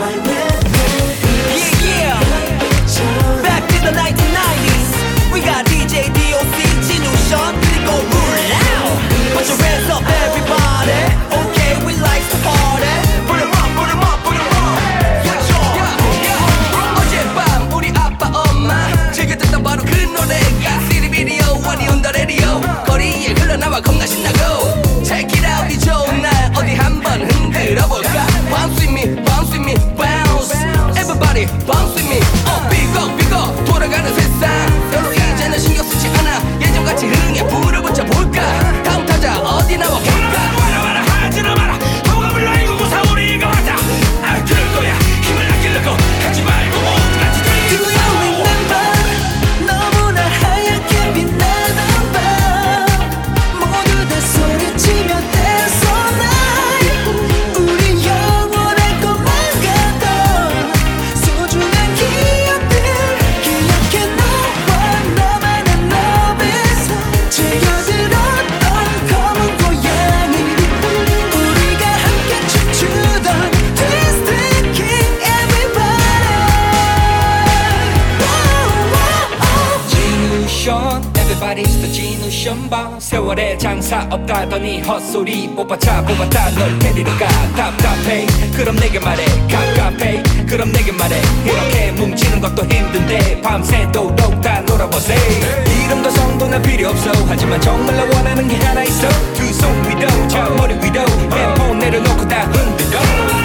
my way. 차 없다더니 헛소리 뽑아차 뽑았다 널 데리러 가. 답답해. 그럼 내게 말해. 갑갑해. 그럼 내게 말해. 이렇게 뭉치는 것도 힘든데 밤새도록 다 놀아보세. 이름도 성도나 필요 없어. 하지만 정말로 원하는 게 하나 있어. 두 손 위로 저 머리 위로 핸폰 내려놓고 다 흔들어.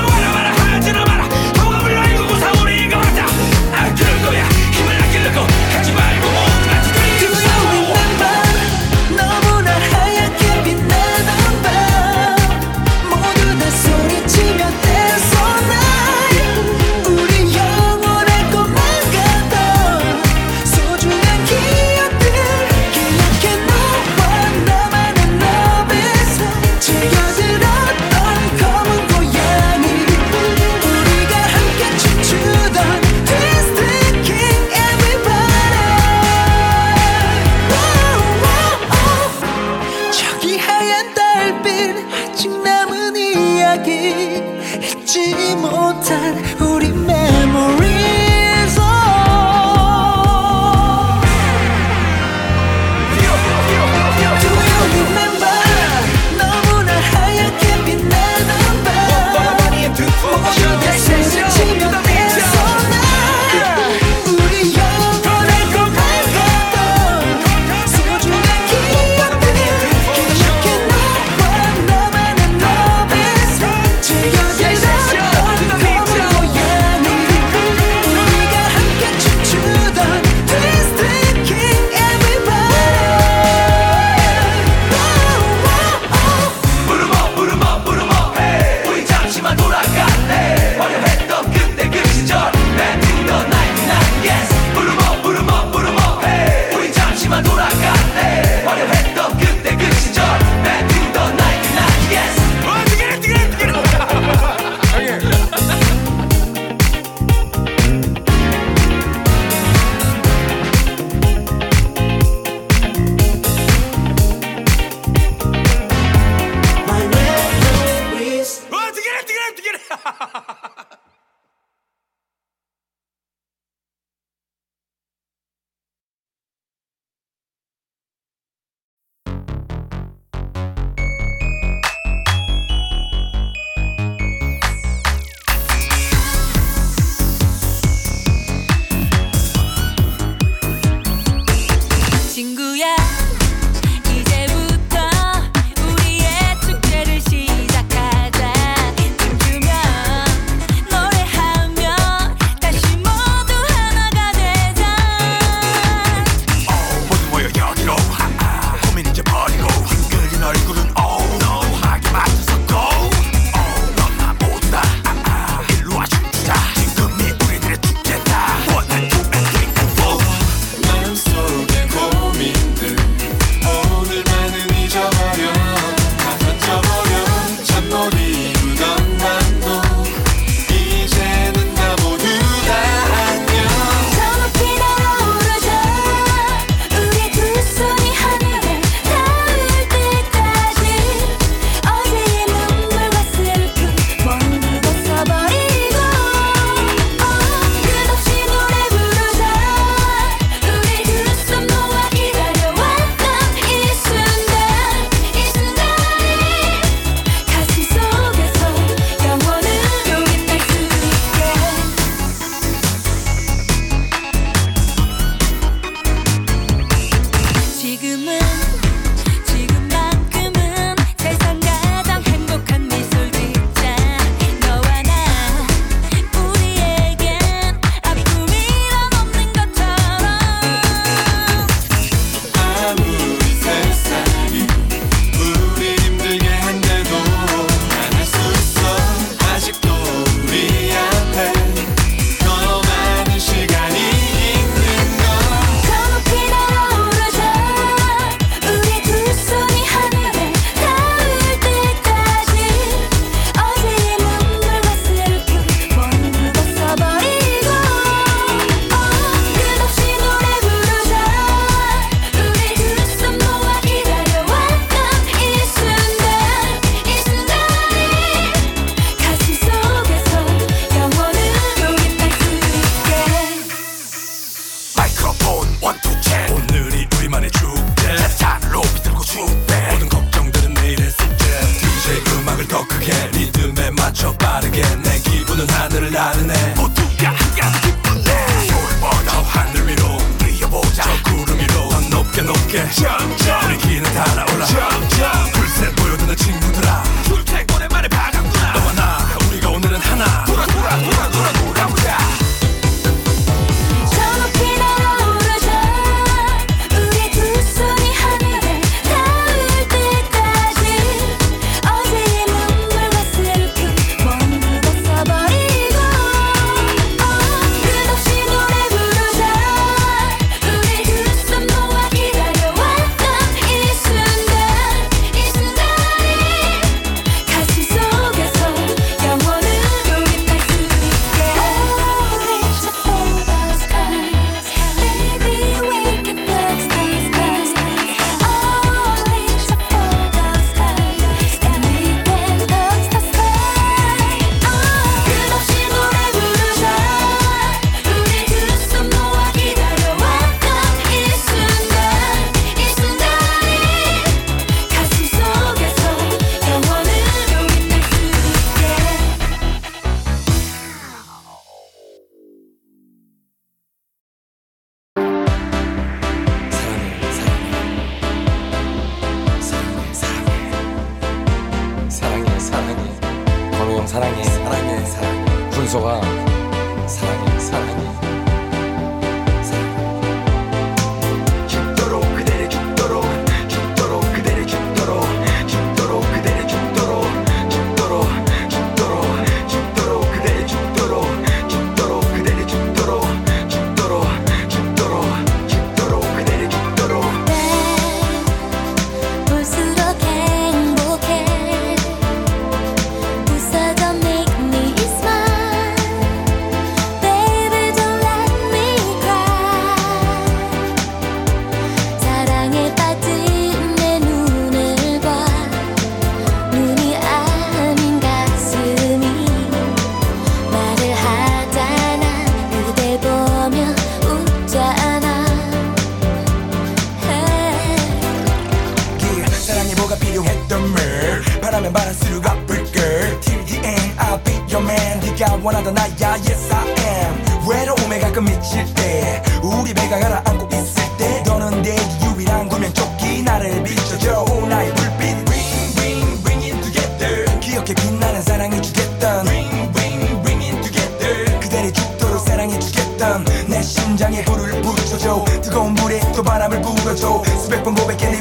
뜨거운 물에 또 바람을 불어줘. 수백 번 고백해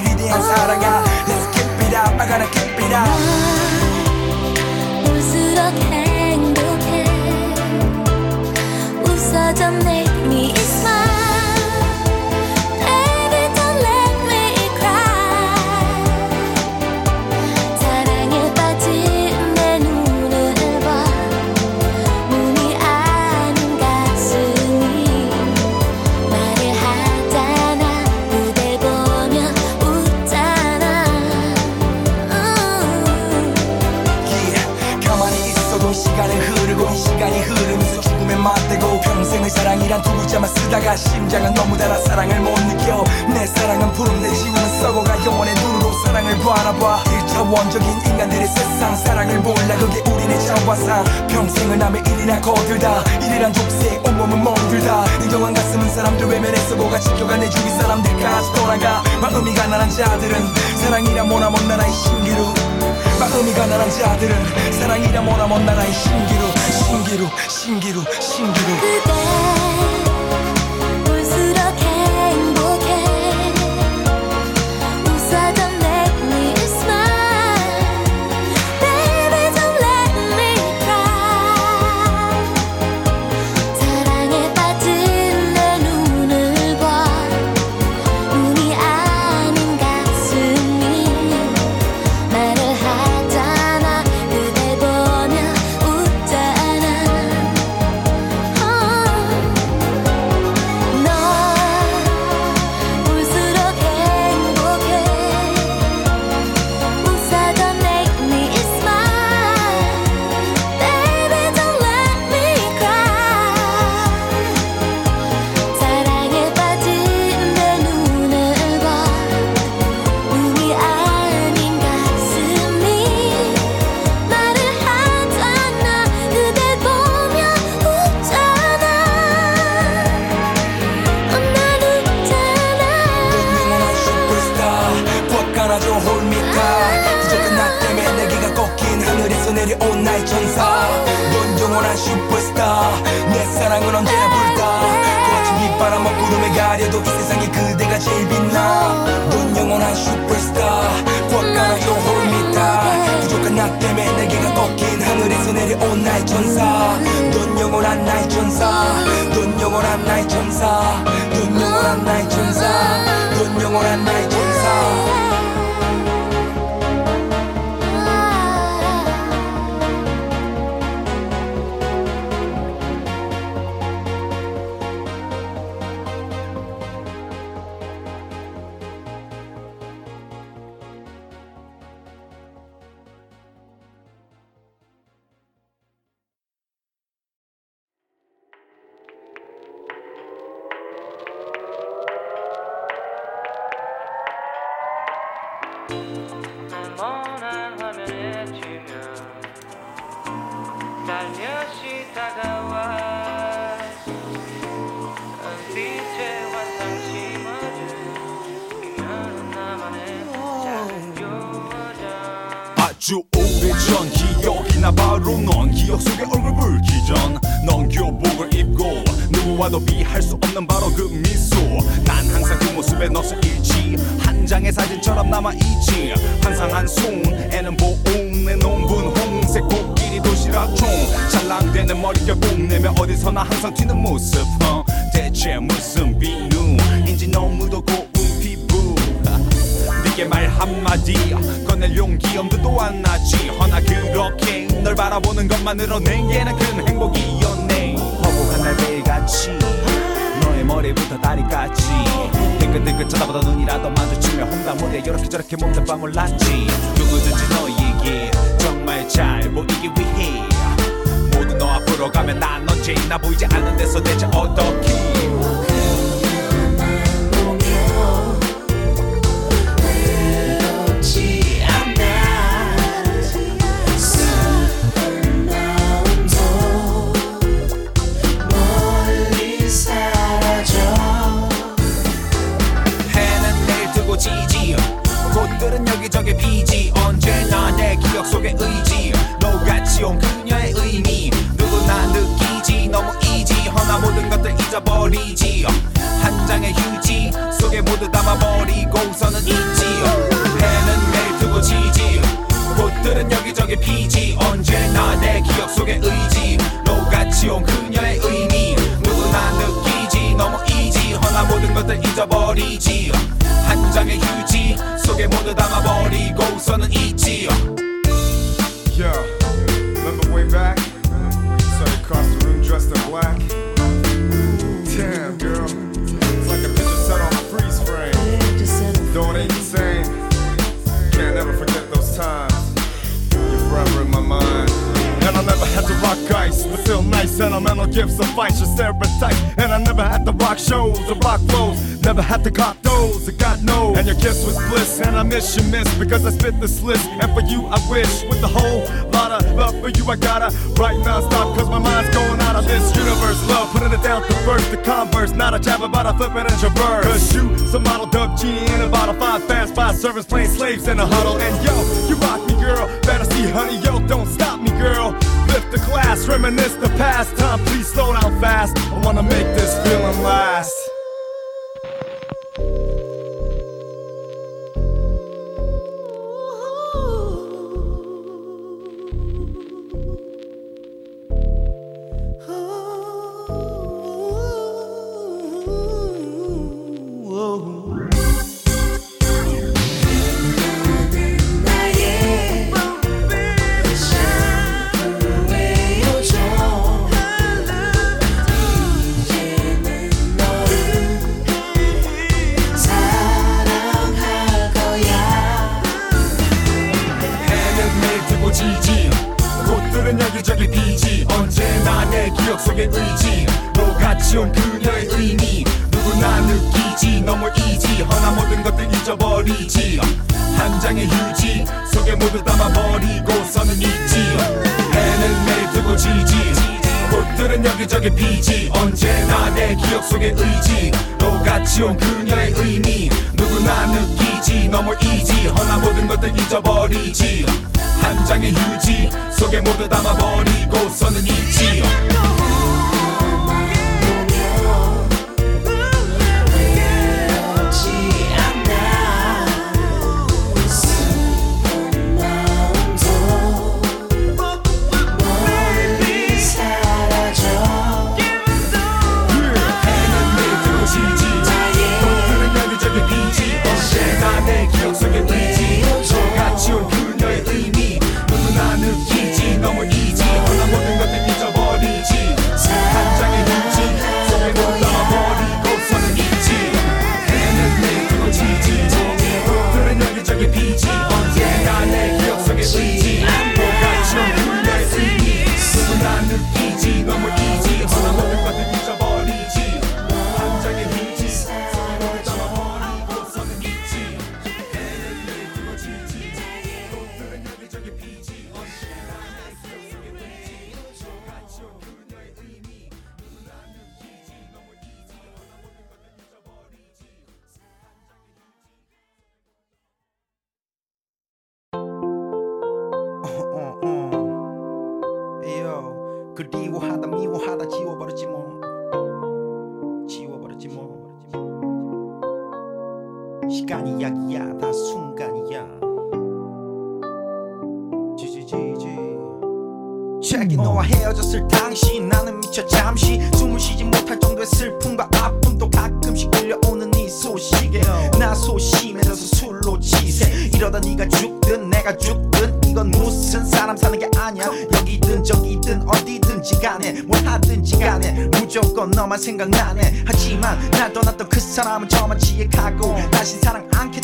글자만 쓰다가 심장은 너무 달아 사랑을 못 느껴. 내 사랑은 부름 내 지우는 썩어가 영원의 눈으로 사랑을 바라봐. 1차원적인 인간들의 세상 사랑을 몰라. 그게 우리네 자화상. 평생을 남의 일이나 거들다. 일이란 족쇄에 온몸은 멍들다. 냉정한 가슴은 사람들 외면했어 고가 지켜가 내 주위 사람들까지 돌아가. 마음이 가난한 자들은 사랑이라 뭐나 먼 나라의 신기루. 마음이 가난한 자들은 사랑이라 뭐나 먼 나라의 신기루. 신기루 신기루 신기루. 그대 사라져 홀밑아 부족한 나 때문에 내게가 꺾인 하늘에서 내려온 나의 천사. 넌 영원한 슈퍼스타. 내 사랑은 언제나 불다. 거친 빗바람과 구름에 가려도 이 세상에 그대가 제일 빛나. 넌 영원한 슈퍼스타. 꽉 깔아줘 홀밑아 부족한 나 때문에 내게가 꺾인 하늘에서 내려온 나의 천사. 넌 영원한 나의 천사. 넌 영원한 나의 천사. 넌 영원한 나의 천사. 넌 영원한 나의 천사. this list 이지. 녹아치온 그녀의 의미. 누구나 느끼지. 너무 easy. 허나 모든 것들 잊어버리지. 한 장의 휴지 속에 모두 담아버리고 서는 있지. 해는 매일 뜨고 지지. 꽃들은 여기저기 피지. 언제나 내 기억 속에 의지. 녹아치온 그녀의 의미. 누구나 느끼지. 너무 easy. 허나 모든 것들 잊어버리지. 한 장의 휴지 속에 모두 담아버리고 서는 있지.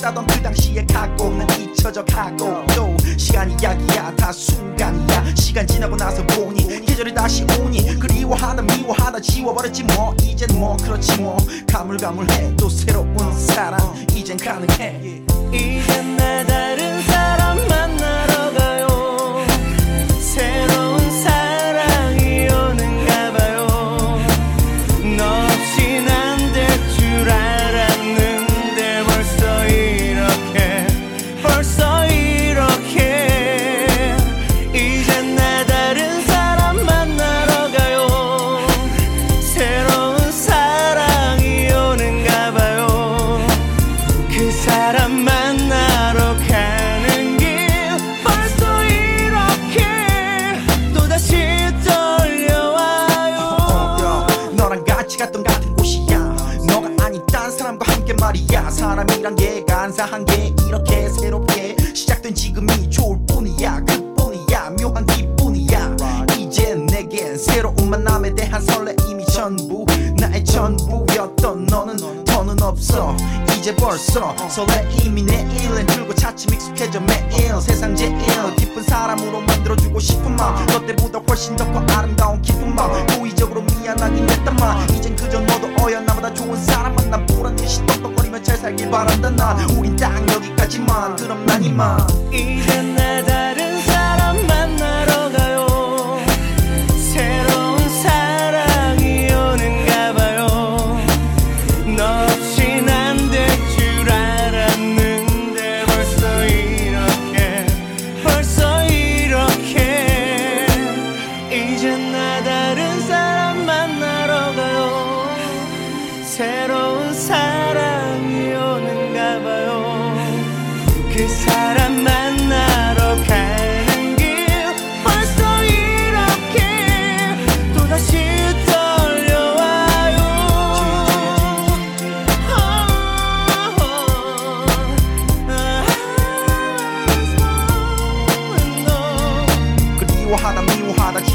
따던 그 당시의 각오는 잊혀져 가고. 또 시간이 약이야. 다 순간이야. 시간 지나고 나서 보니 계절이 다시 오니 그리워하다 미워하다 지워버렸지 뭐. 이젠 뭐 그렇지 뭐. 가물가물해. 또 새로운 사랑 이젠 가능해. 이젠 내다 있어. 설레 이미 내일은 줄고 차츰 익숙해져 매일 세상 제일 기쁜 사람으로 만들어주고 싶은 마음. 너 때보다 훨씬 더 커 아름다운 깊은 마음. 고의적으로 미안하긴 했단말. 이젠 그저 너도 어여 나보다 좋은 사람 만나 보란 듯이 똑똑거리며 잘 살길 바란다 나. 우린 딱 여기까지만. 그럼 난 이만. 无法的。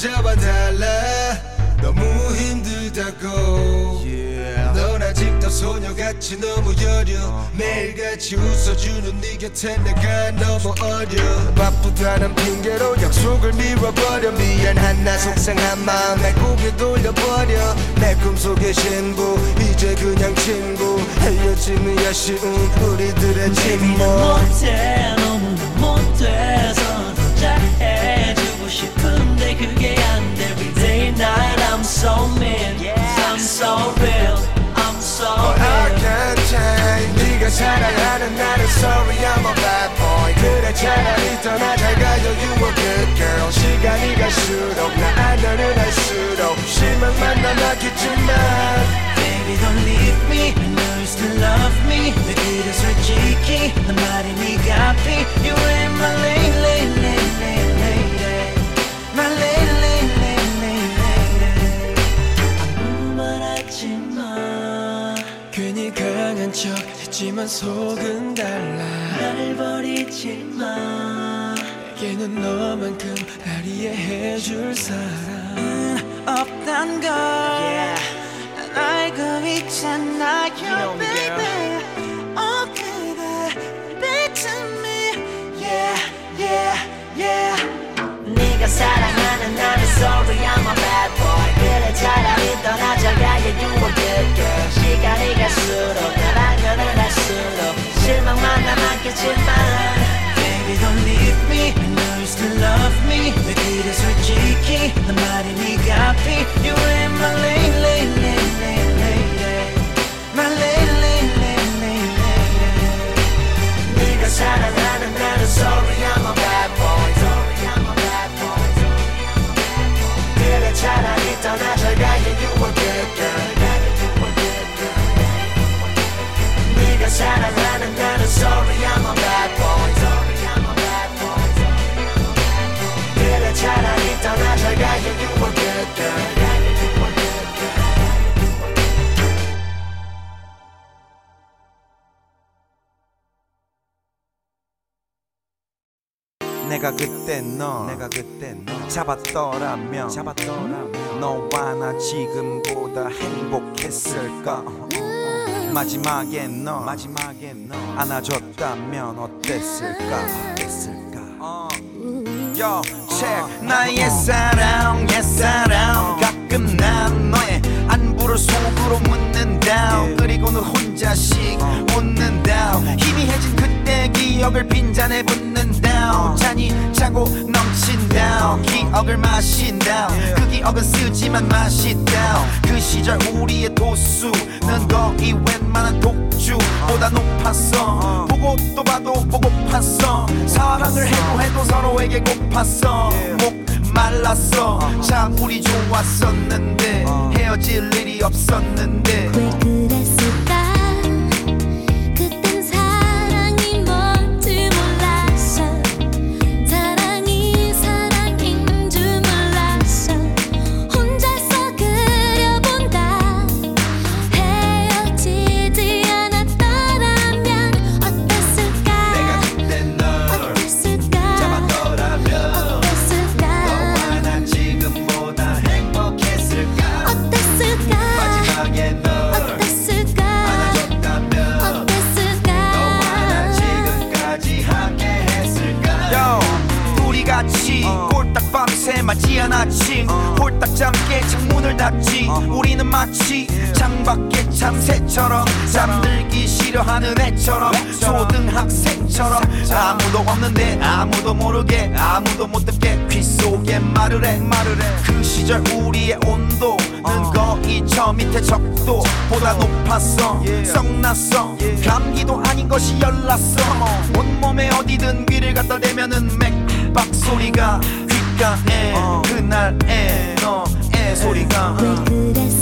잡아달라. 너무 힘들다고. Yeah. 넌 아직도 소녀같이 너무 여려. Uh-huh. 매일같이 웃어주는 네 곁에 내가 너무 어려. 바쁘다는 핑계로 약속을 미뤄버려. 미안한 나 속상한 마음에 고개 돌려버려. 내 꿈속의 신부 이제 그냥 친구. 헤어지는 아쉬운 우리들의 침묵 못해 너무 못해서 더 잘해 싶은 그게 안 돼 Every day night. I'm so mean I'm so real. I'm so real I can't change. 네가 사랑하는 나는 sorry I'm a bad boy. 그래 차라리 떠나자가요 You a good girl. 시간이 갈수록 나 안너는 할수록 실망만 남았겠지만 Baby don't leave me. I know you still love me. 내 길은 솔직히 한 말이 네가 피 You ain't my lane, lane, lane 하지만 속은 달라 날 버리지 마 내게는 너만큼 날 이해해줄 사람은 없단 걸 yeah. 난 알고 있잖아 Your baby Oh 그대 Between me Yeah yeah yeah 네가 사랑하는 나는 sorry I'm a bad boy 그래 차라리 떠나자가 yeah you a good girl 시간이 갈수록 사랑하는 할수록 실망만 남았겠지만 Baby don't leave me I know you still love me 내 길에 솔직히 난 말이 네가 앞이 You ain't my lady lady lady lady lady My lady lady lady lady 네가 사랑하는 나는 sorry I'm 내가 그때 너 내가 그때 너 잡았더라면 잡았더라면 너와 나 지금보다 행복했을까? 마지막에 너 마지막에 너 안아줬다면 어땠을까? 어땠을까? Yo, check 나의 사랑 옛 사랑 가끔 난 너의 안부를 속으로 묻는다 그리고는 혼자씩 웃는다 희미해진 그때 기억을 빈잔에 붓는다 잔이 차고 넘친다 기억을 마신다 그 기억은 쓰지만 맛있다 그 시절 우리의 도수는 거의 웬만한 독주보다 높았어. 보고 또 봐도 보고팠어. 사랑을 해도 해도 서로에게 고팠어. 목 말랐어. 참 우리 좋았었는데 헤어질 일이 없었는데 밤새 맞이한 아침 홀딱 잠게 창문을 닫지. 우리는 마치 창밖의 참새처럼 잠들기 싫어하는 애처럼 초등학생처럼 아무도 없는데 아무도 모르게 아무도 못 듣게 귀 속에 말을 해. 말을 해그 시절 우리의 온도는 거의 저 밑에 적도 보다 높았어. 썩났어. 감기도 아닌 것이 열났어. 온몸에 어디든 귀를 갖다 대면은 맥박 소리가 귓가에 그날의 너의 소리가. 왜 그랬을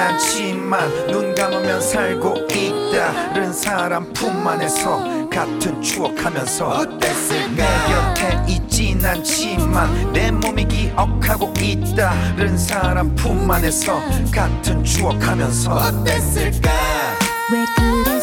않지만 눈 감으면 살고 있다 른 사람 품 안에서 같은 추억하면서 어땠을까 내 곁에 있진 않지만 내 몸이 기억하고 있다 른 사람 품 안에서 같은 추억하면서 어땠을까? 왜 그랬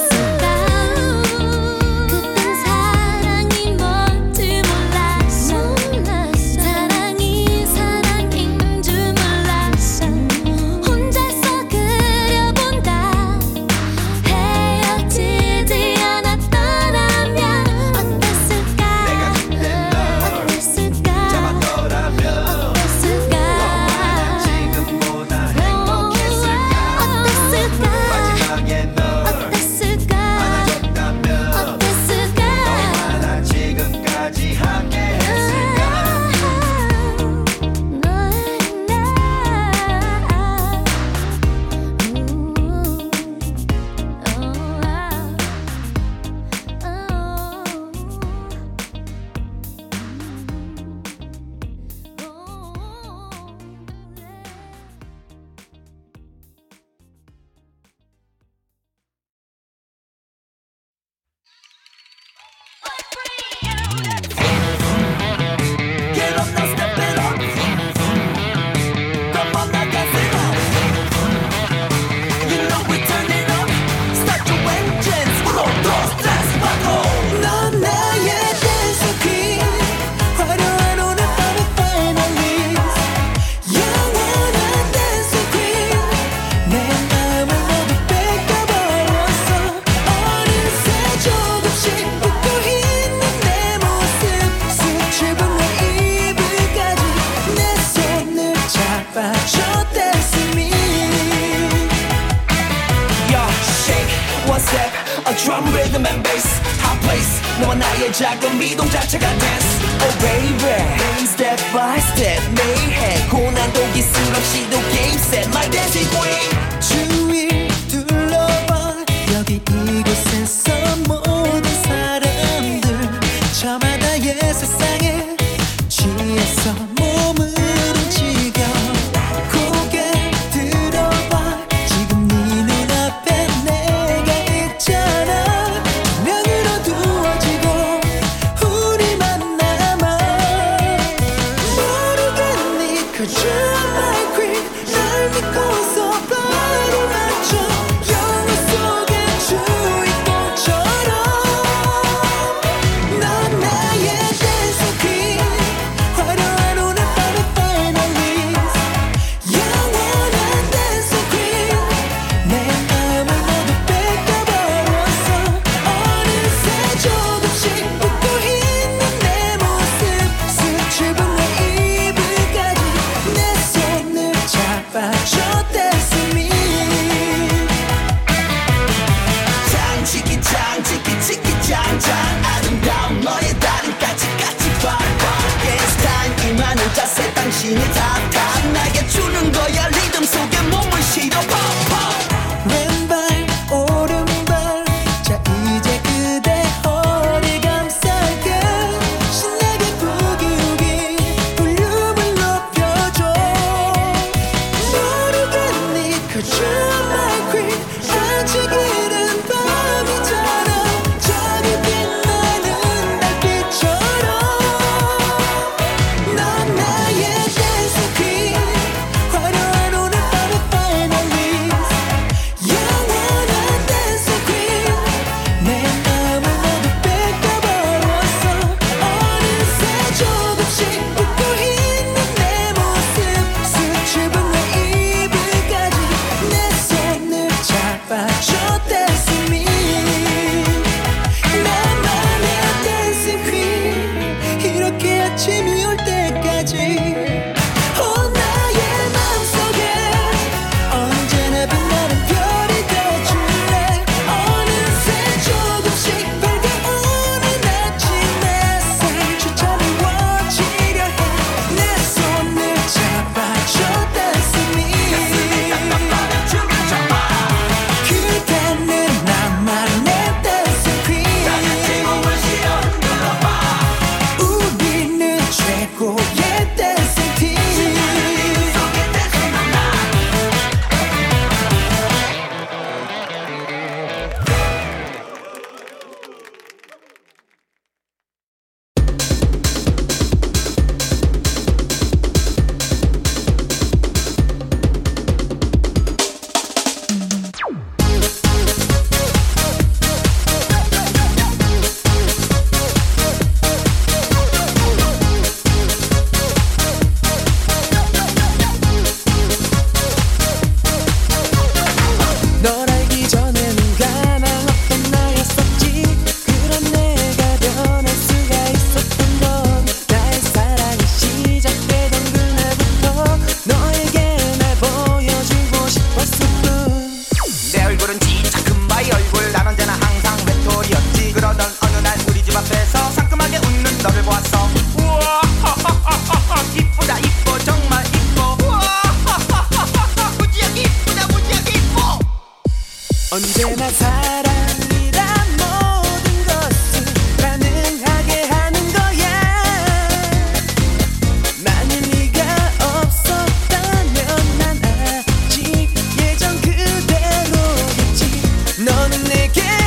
너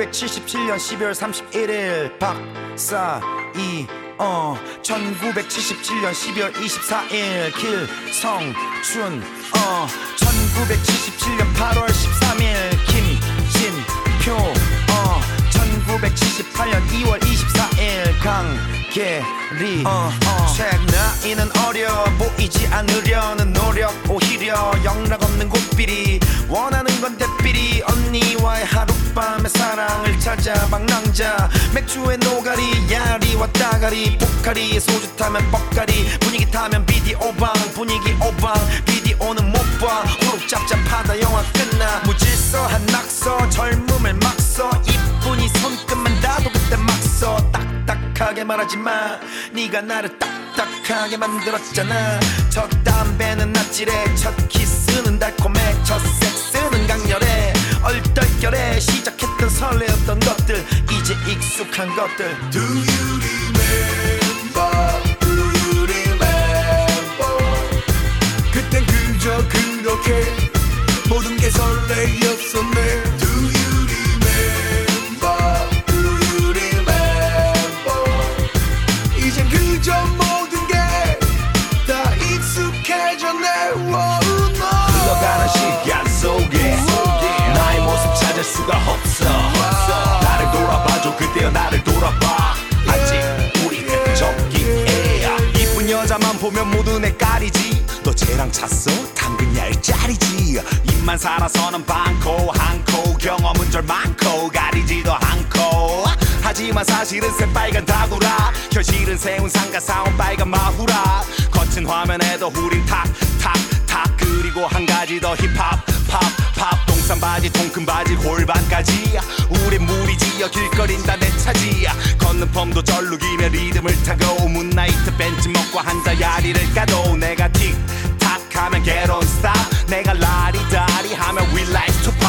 1977년 12월 31일 박사 이 어. 1977년 12월 24일 길성춘 어. 1977년 8월 13일 김진표 어. 1978년 2월 24일 강계리 어, 어. 책 나이는 어려 보이지 않으려는 노력 오히려 영락 없는 고삐리. 원하는 건 대삐리. 언니와의 하룻 밤의 사랑을 찾아 방랑자. 맥주에 노가리 야리와 따가리 포카리 소주 타면 뻑가리 분위기 타면 비디오방 분위기 오방 비디오는 못봐. 호흡 잡잡하다 영화 끝나. 무질서한 낙서 젊음을 막서. 이쁜이 손끝만 닿아도 그때 막서. 딱딱하게 말하지 마. 네가 나를 딱딱하게 만들었잖아. 첫 담배는 낯질해. 첫 키스는 달콤해. 첫 섹스는 강렬해 얼떨결에 시작했던 설레었던 것들 이제 익숙한 것들 Do you remember? Do you remember? 그땐 그저 그렇게 모든 게 설레였었네 너 쟤랑 잤어? 당근 얄짤이지. 입만 살아서는 많고 한코 경험은 절 많고 가리지도 않고. 하지만 사실은 새빨간 다구라. 현실은 세운 상가 사온 빨간 마후라. 거친 화면에도 우린 탁탁탁. 그리고 한 가지 더 힙합 팝팝. 동산 바지 통큰 바지 골반까지. 우린 무리지어 길거린다 내 차지. 걷는 펌도 절룩이며 리듬을 타고. 문나이트 벤치 먹고 한자 야리를 까도 내가 틱 탁 하면 get on stop 내가 라리다리 하면 we like to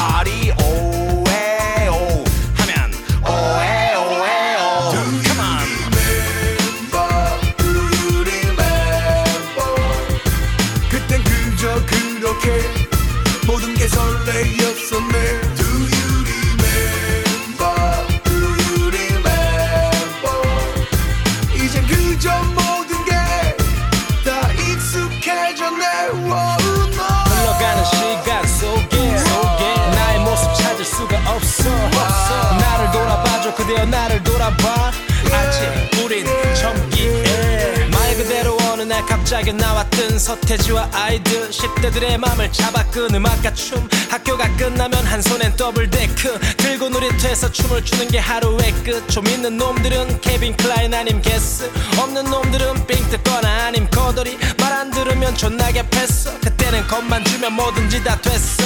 갑자기 나왔던 서태지와 아이들 10대들의 맘을 잡아 끈 음악과 춤. 학교가 끝나면 한 손엔 double deck. 들고 놀이터에서 춤을 추는 게 하루의 끝. 좀 있는 놈들은 Calvin Klein 아님 Guess. 없는 놈들은 삥 뜯거나 아님 거덜이. 말 안 들으면 존나게 패어 그때는 겁만 주면 뭐든지 다 됐어.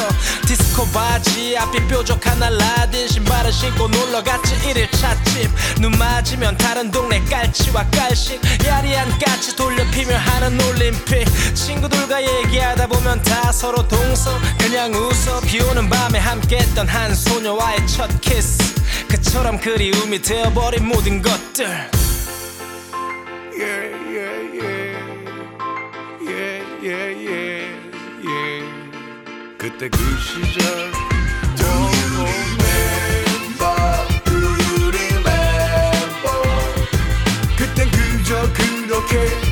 디스코 바지 앞이 뾰족한 알라딘 신발을 신고 놀러갔지. 일일 찻집. 눈 맞으면 다른 동네 깔치와 깔씩 야리한 까치 돌려 피며 하는 올림픽 친구들과 얘기하다 보면 다 서로 동서 그냥 웃어 비오는 밤에 함께했던 한 소녀와의 첫 키스 그처럼 그리움이 되어버린 모든 것들 yeah, yeah, yeah. 그때 그 시절 Do you remember? Do you remember? 그땐 그저 그렇게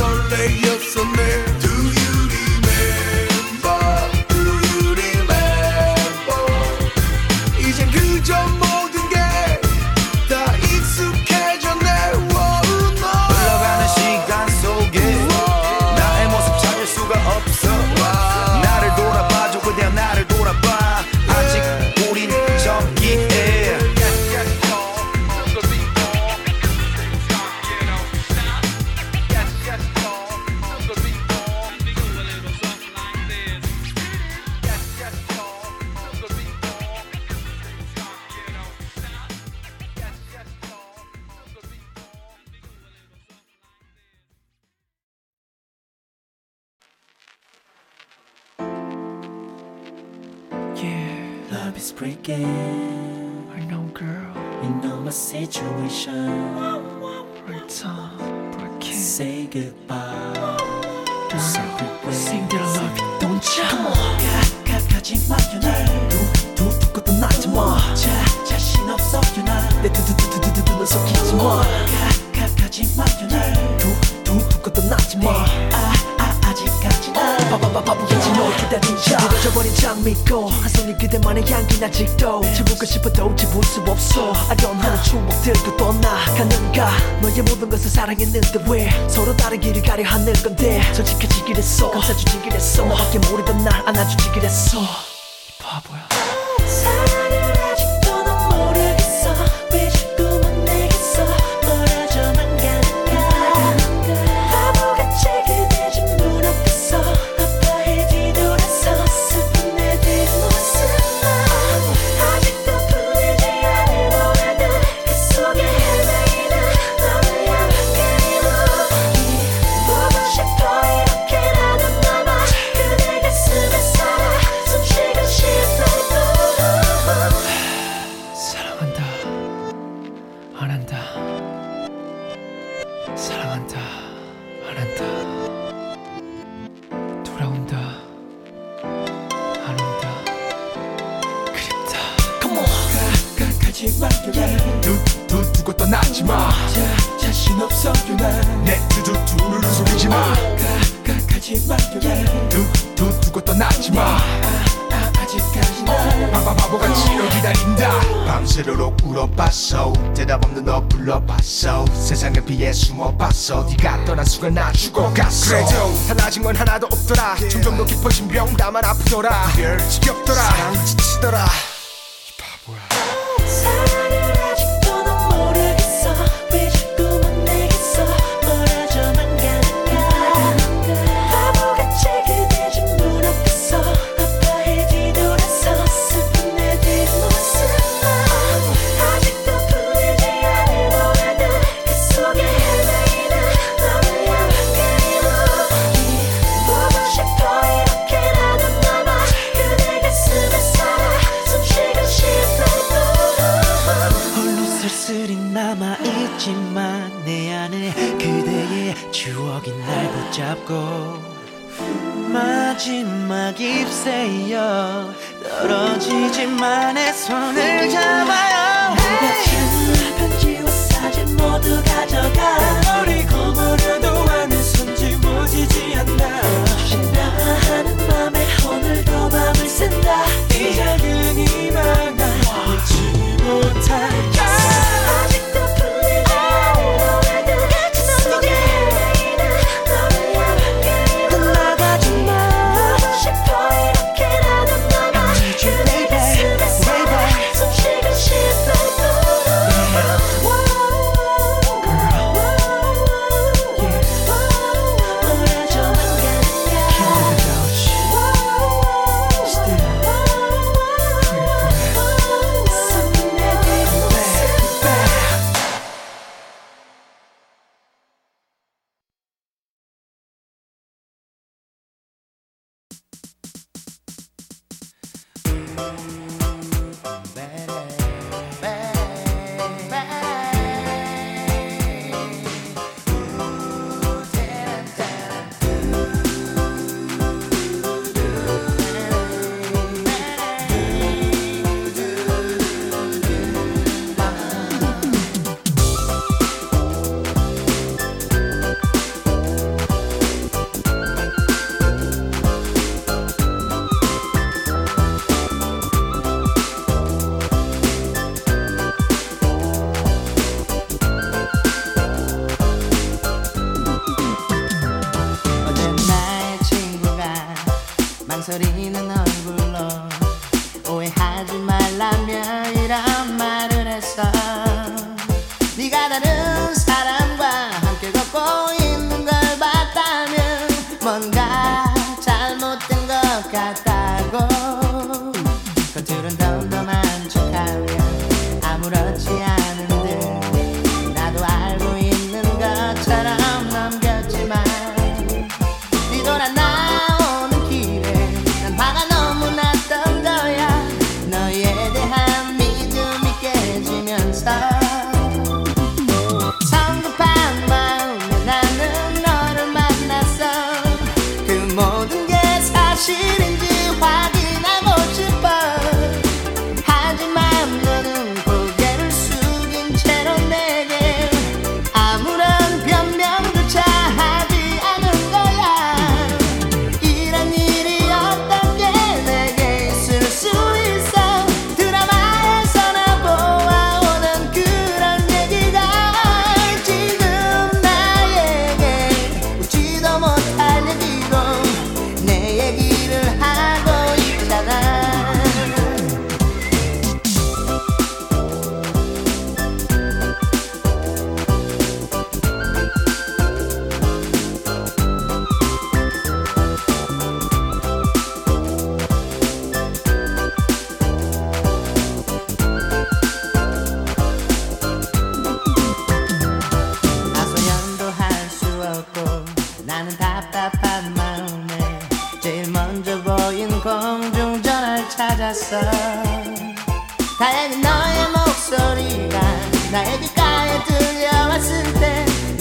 모든 게 밤새도록 울어봤어. 대답 없는 너 불러봤어. 세상을 피해 숨어봤어. 네가 떠난 순간 나 죽어갔어. 그래도 달라진 건 하나도 없더라. 점점 더 깊어진 병 나만 아프더라. 지겹더라. 지치더라.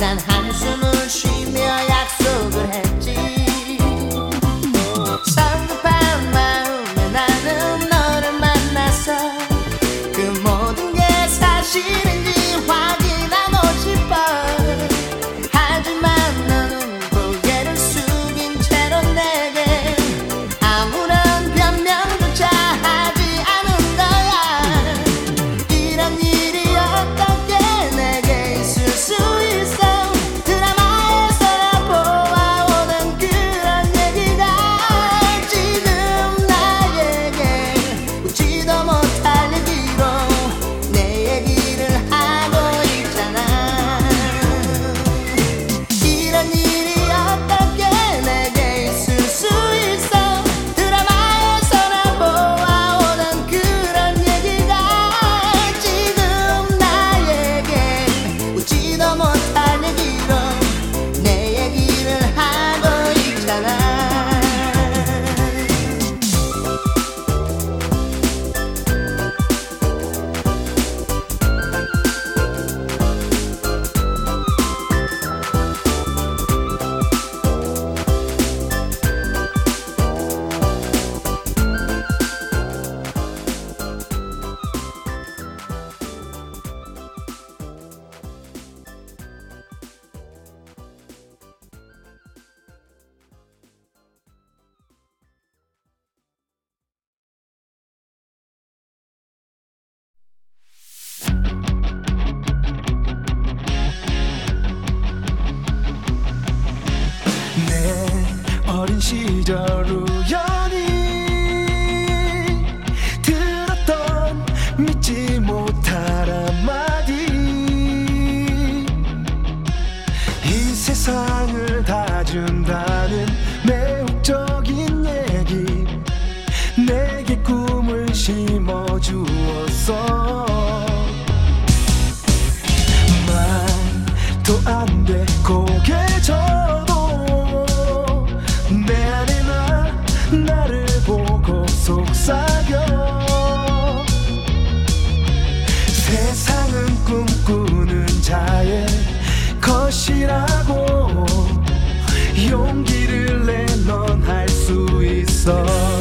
and high. 속삭여. 세상은 꿈꾸는 자의 것이라고 용기를 내 넌 할 수 있어.